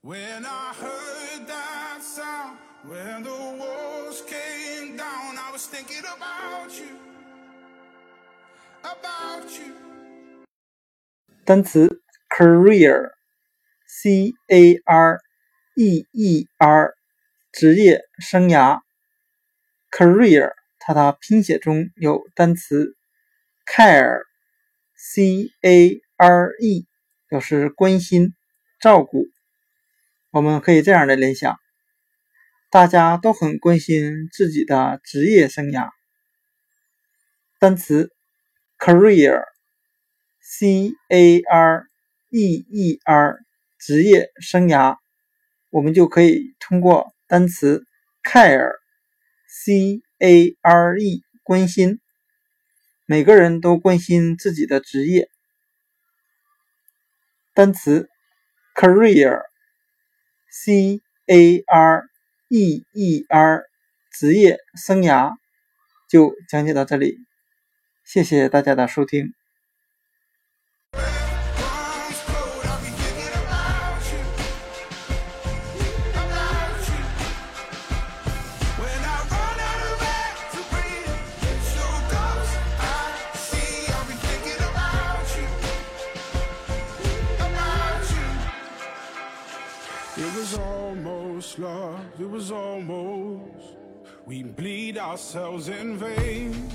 When I heard that sound, when the walls came down, I was thinking about you, about you. 单词 career，c a r e e r，职业生涯。career 它的拼写中有单词 care，c a r e，表示关心、照顾。我们可以这样的联想：大家都很关心自己的职业生涯。单词 career，c a r e e r，职业生涯，我们就可以通过单词 care，c a r e，关心。每个人都关心自己的职业。单词 career。C A R E E R 职业生涯就讲解到这里，谢谢大家的收听。It was almost love, it was almost. We bleed ourselves in vain.